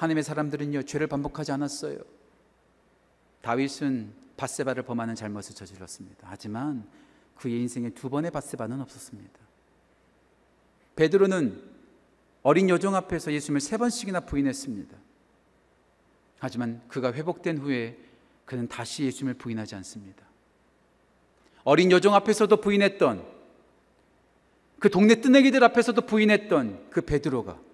하나님의 사람들은요, 죄를 반복하지 않았어요. 다윗은 바세바를 범하는 잘못을 저질렀습니다. 하지만 그의 인생에 두 번의 바세바는 없었습니다. 베드로는 어린 여종 앞에서 예수님을 세 번씩이나 부인했습니다. 하지만 그가 회복된 후에 그는 다시 예수님을 부인하지 않습니다. 어린 여종 앞에서도 부인했던 그 동네 뜨내기들 앞에서도 부인했던 그 베드로가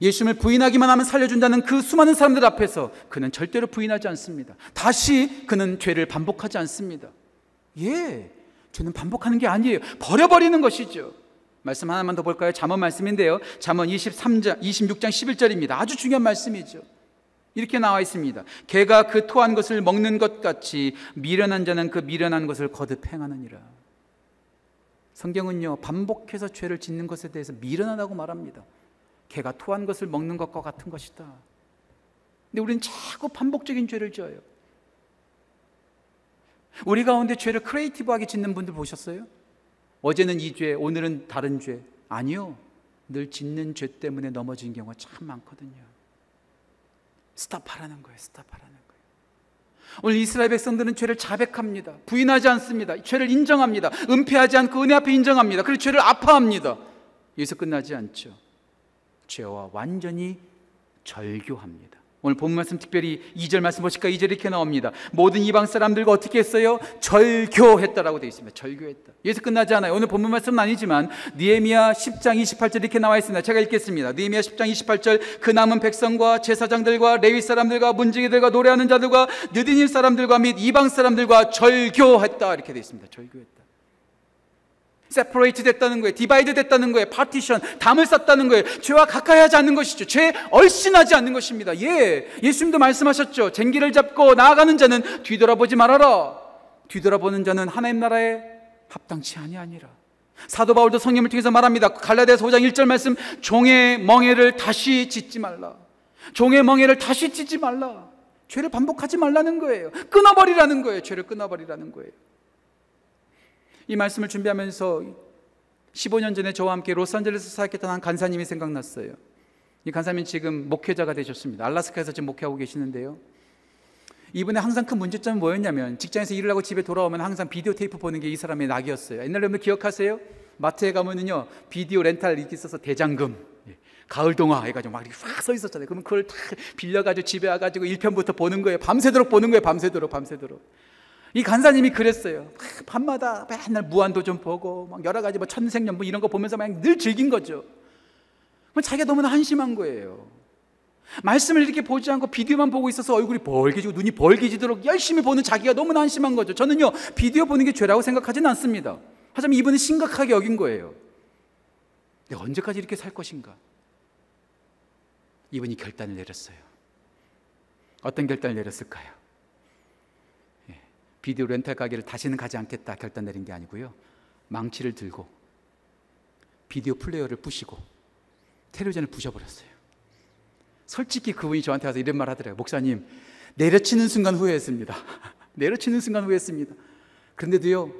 예수님을 부인하기만 하면 살려준다는 그 수많은 사람들 앞에서 그는 절대로 부인하지 않습니다. 다시 그는 죄를 반복하지 않습니다. 예, 죄는 반복하는 게 아니에요. 버려버리는 것이죠. 말씀 하나만 더 볼까요? 잠언 말씀인데요. 잠언 23장 26장 11절입니다. 아주 중요한 말씀이죠. 이렇게 나와 있습니다. 개가 그 토한 것을 먹는 것 같이 미련한 자는 그 미련한 것을 거듭 행하느니라. 성경은요, 반복해서 죄를 짓는 것에 대해서 미련하다고 말합니다. 개가 토한 것을 먹는 것과 같은 것이다. 근데 우리는 자꾸 반복적인 죄를 지어요. 우리 가운데 죄를 크리에이티브하게 짓는 분들 보셨어요? 어제는 이 죄, 오늘은 다른 죄. 아니요. 늘 짓는 죄 때문에 넘어진 경우가 참 많거든요. 스탑하라는 거예요. 스탑하라는 거예요. 오늘 이스라엘 백성들은 죄를 자백합니다. 부인하지 않습니다. 죄를 인정합니다. 은폐하지 않고 은혜 앞에 인정합니다. 그리고 죄를 아파합니다. 여기서 끝나지 않죠. 죄와 완전히 절교합니다. 오늘 본 말씀 특별히 2절 말씀 보실까? 2절 이렇게 나옵니다. 모든 이방 사람들과 어떻게 했어요? 절교했다라고 되어 있습니다. 절교했다. 여기서 끝나지 않아요. 오늘 본문 말씀은 아니지만 느헤미야 10장 28절 이렇게 나와 있습니다. 제가 읽겠습니다. 느헤미야 10장 28절 그 남은 백성과 제사장들과 레위 사람들과 문지기들과 노래하는 자들과 느디님 사람들과 및 이방 사람들과 절교했다 이렇게 되어 있습니다. 절교했다. separate 됐다는 거예요. divide 됐다는 거예요. 파티션, 담을 쌌다는 거예요. 죄와 가까이 하지 않는 것이죠. 죄 얼씬하지 않는 것입니다. 예. 예수님도 말씀하셨죠. 쟁기를 잡고 나아가는 자는 뒤돌아보지 말아라. 뒤돌아보는 자는 하나님 나라에 합당치 아니하니라. 사도 바울도 성령을 통해서 말합니다. 갈라디아서 5장 1절 말씀 종의 멍에를 다시 짓지 말라. 종의 멍에를 다시 짓지 말라. 죄를 반복하지 말라는 거예요. 끊어버리라는 거예요. 죄를 끊어버리라는 거예요. 이 말씀을 준비하면서 15년 전에 저와 함께 로스앤젤레스 사역했던 한 간사님이 생각났어요. 이 간사님은 지금 목회자가 되셨습니다. 알라스카에서 지금 목회하고 계시는데요. 이분의 항상 큰 문제점은 뭐였냐면 직장에서 일을 하고 집에 돌아오면 항상 비디오 테이프 보는 게 이 사람의 낙이었어요. 옛날에 여러분 기억하세요? 마트에 가면은요 비디오 렌탈 이렇게 있어서 대장금, 예, 가을 동화 해가지고 막 이렇게 확 써 있었잖아요. 그러면 그걸 다 빌려가지고 집에 와가지고 1편부터 보는 거예요. 밤새도록 보는 거예요. 밤새도록 밤새도록. 이 간사님이 그랬어요. 밤마다 맨날 무한도전 보고 막 여러 가지 뭐 천생연분 뭐 이런 거 보면서 그냥 늘 즐긴 거죠. 자기가 너무나 한심한 거예요. 말씀을 이렇게 보지 않고 비디오만 보고 있어서 얼굴이 벌개지고 눈이 벌개지도록 열심히 보는 자기가 너무나 한심한 거죠. 저는요, 비디오 보는 게 죄라고 생각하지는 않습니다. 하지만 이분은 심각하게 여긴 거예요. 내가 언제까지 이렇게 살 것인가? 이분이 결단을 내렸어요. 어떤 결단을 내렸을까요? 비디오 렌탈 가게를 다시는 가지 않겠다 결단 내린 게 아니고요. 망치를 들고 비디오 플레이어를 부시고 텔레비전을 부셔버렸어요. 솔직히 그분이 저한테 와서 이런 말 하더라고요. 목사님, 내려치는 순간 후회했습니다. 내려치는 순간 후회했습니다. 그런데도요,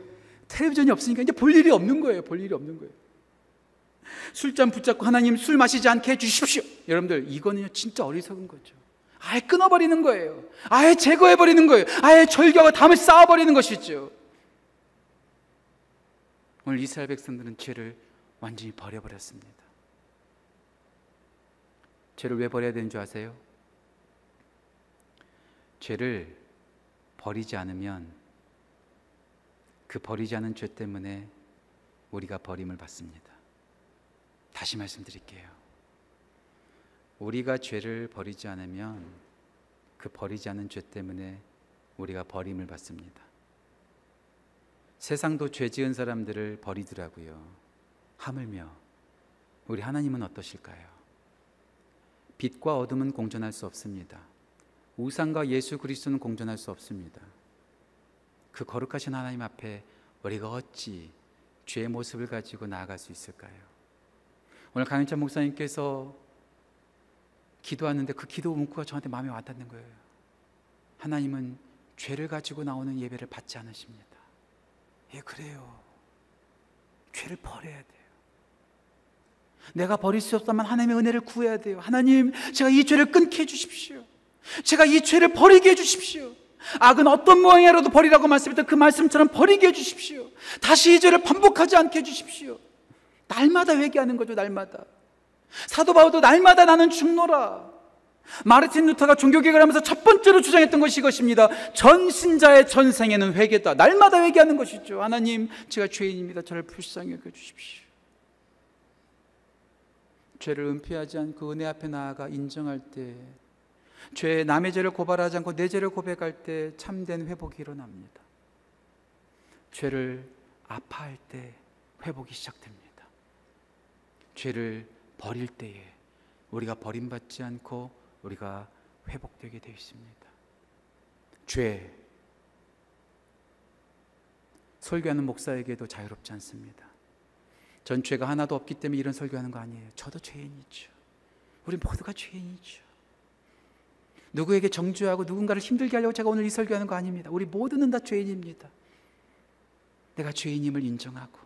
텔레비전이 없으니까 이제 볼 일이 없는 거예요. 볼 일이 없는 거예요. 술잔 붙잡고 하나님 술 마시지 않게 해주십시오. 여러분들, 이거는요, 진짜 어리석은 거죠. 아예 끊어버리는 거예요. 아예 제거해버리는 거예요. 아예 절교하고 담을 쌓아버리는 것이죠. 오늘 이스라엘 백성들은 죄를 완전히 버려버렸습니다. 죄를 왜 버려야 되는 줄 아세요? 죄를 버리지 않으면 그 버리지 않은 죄 때문에 우리가 버림을 받습니다. 다시 말씀드릴게요. 우리가 죄를 버리지 않으면 그 버리지 않은 죄 때문에 우리가 버림을 받습니다. 세상도 죄 지은 사람들을 버리더라고요. 하물며 우리 하나님은 어떠실까요? 빛과 어둠은 공존할 수 없습니다. 우상과 예수 그리스도는 공존할 수 없습니다. 그 거룩하신 하나님 앞에 우리가 어찌 죄의 모습을 가지고 나아갈 수 있을까요? 오늘 강현찬 목사님께서 기도하는데 그 기도 문구가 저한테 마음에 와닿는 거예요. 하나님은 죄를 가지고 나오는 예배를 받지 않으십니다. 예, 그래요. 죄를 버려야 돼요. 내가 버릴 수 없다면 하나님의 은혜를 구해야 돼요. 하나님, 제가 이 죄를 끊게 해주십시오. 제가 이 죄를 버리게 해주십시오. 악은 어떤 모양이라도 버리라고 말씀했던 그 말씀처럼 버리게 해주십시오. 다시 이 죄를 반복하지 않게 해주십시오. 날마다 회개하는 거죠, 날마다. 사도 바울도 날마다 나는 죽노라. 마르틴 루터가 종교개혁을 하면서 첫 번째로 주장했던 것이 이것입니다. 전 신자의 전생에는 회개다. 날마다 회개하는 것이죠. 하나님, 제가 죄인입니다. 저를 불쌍히 여겨 주십시오. 죄를 은폐하지 않고 은혜 앞에 나아가 인정할 때, 죄 남의 죄를 고발하지 않고 내 죄를 고백할 때 참된 회복이 일어납니다. 죄를 아파할 때 회복이 시작됩니다. 죄를 버릴 때에 우리가 버림받지 않고 우리가 회복되게 되어 있습니다. 죄 설교하는 목사에게도 자유롭지 않습니다. 전 죄가 하나도 없기 때문에 이런 설교하는 거 아니에요. 저도 죄인이죠. 우리 모두가 죄인이죠. 누구에게 정죄하고 누군가를 힘들게 하려고 제가 오늘 이 설교하는 거 아닙니다. 우리 모두는 다 죄인입니다. 내가 죄인임을 인정하고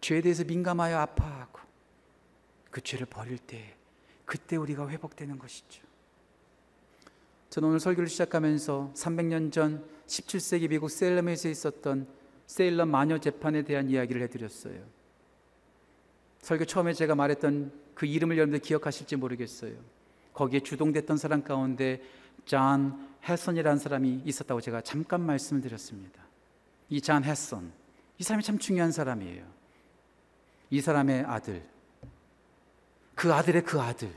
죄에 대해서 민감하여 아파하고 그 죄를 버릴 때 그때 우리가 회복되는 것이죠. 저는 오늘 설교를 시작하면서 300년 전 17세기 미국 세일럼에서 있었던 세일럼 마녀 재판에 대한 이야기를 해드렸어요. 설교 처음에 제가 말했던 그 이름을 여러분들 기억하실지 모르겠어요. 거기에 주동됐던 사람 가운데 존 해손이라는 사람이 있었다고 제가 잠깐 말씀을 드렸습니다. 이존 해선, 이 사람이 참 중요한 사람이에요. 이 사람의 아들, 그 아들의 그 아들,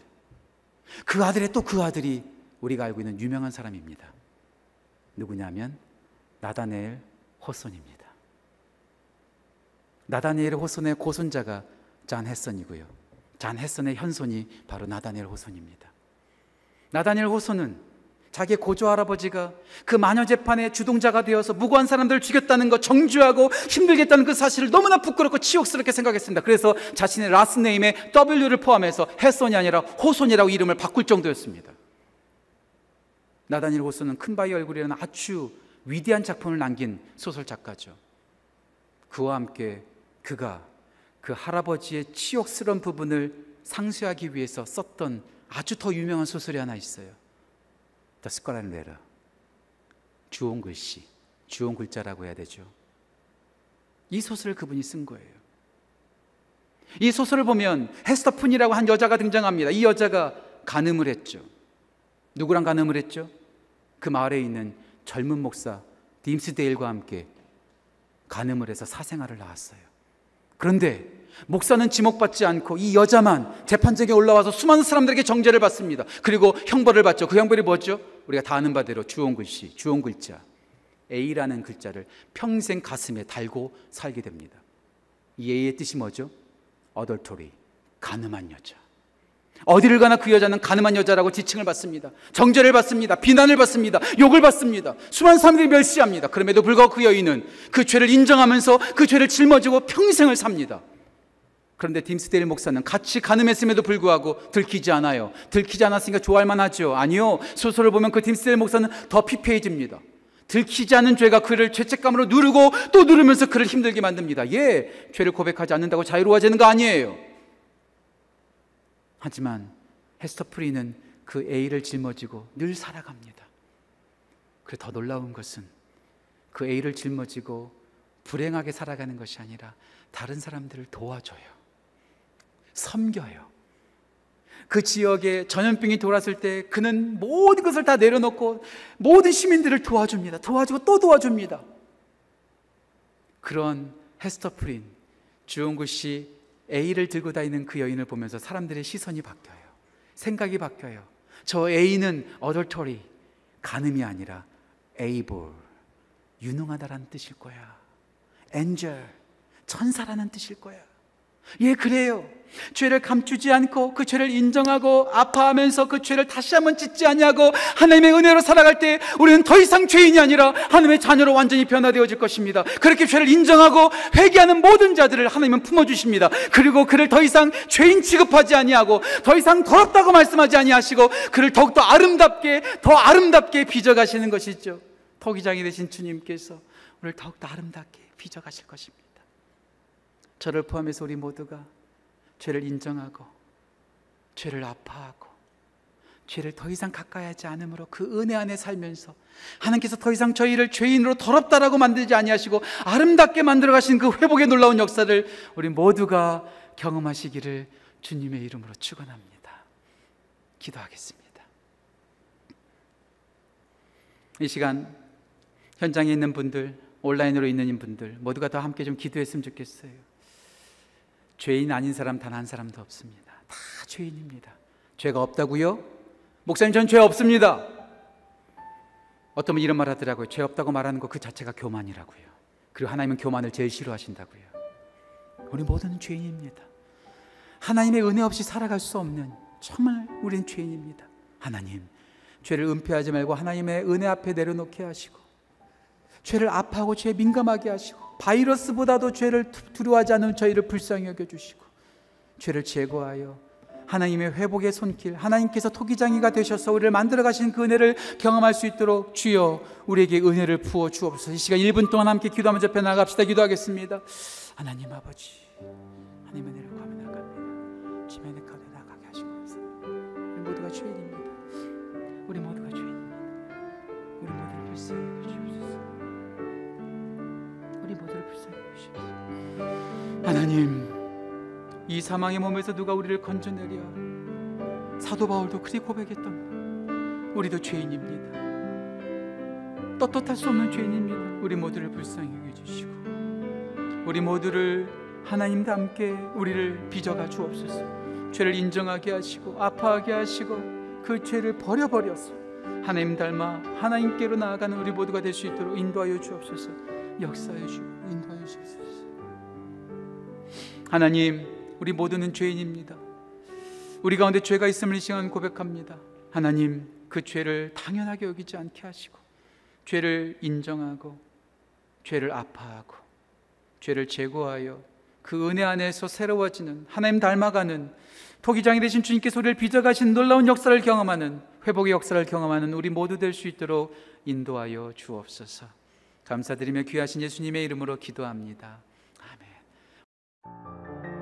그 아들의 또 그 아들이 우리가 알고 있는 유명한 사람입니다. 누구냐면 나다네엘 호손입니다. 나다네엘 호손의 고손자가 잔 헤선이고요. 잔 헤선의 현손이 바로 나다네엘 호손입니다. 나다니엘 호소는 자기 고조 할아버지가 그 마녀 재판의 주동자가 되어서 무고한 사람들을 죽였다는 것 정죄하고 힘들겠다는 그 사실을 너무나 부끄럽고 치욕스럽게 생각했습니다. 그래서 자신의 last name에 W를 포함해서 해손이 아니라 호손이라고 이름을 바꿀 정도였습니다. 나다니엘 호손은 큰 바위 얼굴이라는 아주 위대한 작품을 남긴 소설 작가죠. 그와 함께 그가 그 할아버지의 치욕스러운 부분을 상쇄하기 위해서 썼던 아주 더 유명한 소설이 하나 있어요. The Scarlet Letter. 주온 글씨, 주온 글자라고 해야 되죠. 이 소설을 그분이 쓴 거예요. 이 소설을 보면 헤스터푼이라고 한 여자가 등장합니다. 이 여자가 간음을 했죠. 누구랑 간음을 했죠? 그 마을에 있는 젊은 목사 딤스데일과 함께 간음을 해서 사생활을 낳았어요. 그런데 목사는 지목받지 않고 이 여자만 재판장에 올라와서 수많은 사람들에게 정죄를 받습니다. 그리고 형벌을 받죠. 그 형벌이 뭐죠? 우리가 다 아는 바대로 주온 글씨, 주온 글자. A라는 글자를 평생 가슴에 달고 살게 됩니다. 이 A의 뜻이 뭐죠? 어덜토리, 가늠한 여자. 어디를 가나 그 여자는 가늠한 여자라고 지칭을 받습니다. 정죄를 받습니다. 비난을 받습니다. 욕을 받습니다. 수많은 사람들이 멸시합니다. 그럼에도 불구하고 그 여인은 그 죄를 인정하면서 그 죄를 짊어지고 평생을 삽니다. 그런데 딤스데일 목사는 같이 가늠했음에도 불구하고 들키지 않아요. 들키지 않았으니까 좋아할 만하죠. 아니요. 소설을 보면 그 딤스데일 목사는 더 피폐해집니다. 들키지 않은 죄가 그를 죄책감으로 누르고 또 누르면서 그를 힘들게 만듭니다. 예, 죄를 고백하지 않는다고 자유로워지는 거 아니에요. 하지만 헤스터 프리는 그 A를 짊어지고 늘 살아갑니다. 그래 더 놀라운 것은 그 A를 짊어지고 불행하게 살아가는 것이 아니라 다른 사람들을 도와줘요. 섬겨요. 그 지역에 전염병이 돌았을 때 그는 모든 것을 다 내려놓고 모든 시민들을 도와줍니다. 도와주고 또 도와줍니다. 그런 헤스터 프린, 주홍구 씨 A를 들고 다니는 그 여인을 보면서 사람들의 시선이 바뀌어요. 생각이 바뀌어요. 저 A는 어덜터리, 간음이 아니라 able, 유능하다라는 뜻일 거야. 엔젤, 천사라는 뜻일 거야. 예, 그래요. 죄를 감추지 않고 그 죄를 인정하고 아파하면서 그 죄를 다시 한번 짓지 아니하고 하나님의 은혜로 살아갈 때 우리는 더 이상 죄인이 아니라 하나님의 자녀로 완전히 변화되어질 것입니다. 그렇게 죄를 인정하고 회개하는 모든 자들을 하나님은 품어 주십니다. 그리고 그를 더 이상 죄인 취급하지 아니하고 더 이상 더럽다고 말씀하지 아니하시고 그를 더욱더 아름답게 더 아름답게 빚어 가시는 것이죠. 토기장이 되신 주님께서 우리를 더욱더 아름답게 빚어 가실 것입니다. 저를 포함해서 우리 모두가 죄를 인정하고 죄를 아파하고 죄를 더 이상 가까이 하지 않으므로 그 은혜 안에 살면서 하나님께서 더 이상 저희를 죄인으로 더럽다라고 만들지 아니하시고 아름답게 만들어 가신 그 회복의 놀라운 역사를 우리 모두가 경험하시기를 주님의 이름으로 축원합니다. 기도하겠습니다. 이 시간 현장에 있는 분들, 온라인으로 있는 분들 모두가 다 함께 좀 기도했으면 좋겠어요. 죄인 아닌 사람 단 한 사람도 없습니다. 다 죄인입니다. 죄가 없다고요? 목사님 전 죄 없습니다. 어떤 분 이런 말 하더라고요. 죄 없다고 말하는 거 그 자체가 교만이라고요. 그리고 하나님은 교만을 제일 싫어하신다고요. 우리 모두는 죄인입니다. 하나님의 은혜 없이 살아갈 수 없는 정말 우리는 죄인입니다. 하나님, 죄를 은폐하지 말고 하나님의 은혜 앞에 내려놓게 하시고 죄를 아파하고 죄에 민감하게 하시고 바이러스보다도 죄를 두려워하지 않는 저희를 불쌍히 여겨 주시고 죄를 제거하여 하나님의 회복의 손길 하나님께서 토기장이가 되셔서 우리를 만들어 가신 그 은혜를 경험할 수 있도록 주여 우리에게 은혜를 부어 주옵소서. 이 시간 1분 동안 함께 기도하면서 펴 나갑시다. 기도하겠습니다. 하나님 아버지 하나님 은혜를 구하며 나갑니다. 지면에 가운데 나가게 하시옵소서. 우리 모두가 죄인입니다. 우리 모두가 죄인입니다. 우리 모두를 불쌍히 하나님 이 사망의 몸에서 누가 우리를 건져내랴? 사도 바울도 그리 고백했던 우리도 죄인입니다. 떳떳할 수 없는 죄인입니다. 우리 모두를 불쌍히 여겨주시고 우리 모두를 하나님과 함께 우리를 빚어가 주옵소서. 죄를 인정하게 하시고 아파하게 하시고 그 죄를 버려버려서 하나님 닮아 하나님께로 나아가는 우리 모두가 될 수 있도록 인도하여 주옵소서. 역사해 주고 인도하여 주옵소서 하나님 우리 모두는 죄인입니다. 우리 가운데 죄가 있음을 이 시간 고백합니다. 하나님, 그 죄를 당연하게 여기지 않게 하시고, 죄를 인정하고, 죄를 아파하고, 죄를 제거하여 그 은혜 안에서 새로워지는 하나님 닮아가는 토기장이 되신 주님께서 우리를 빚어가신 놀라운 역사를 경험하는 회복의 역사를 경험하는 우리 모두 될 수 있도록 인도하여 주옵소서. 감사드리며 귀하신 예수님의 이름으로 기도합니다. Thank you.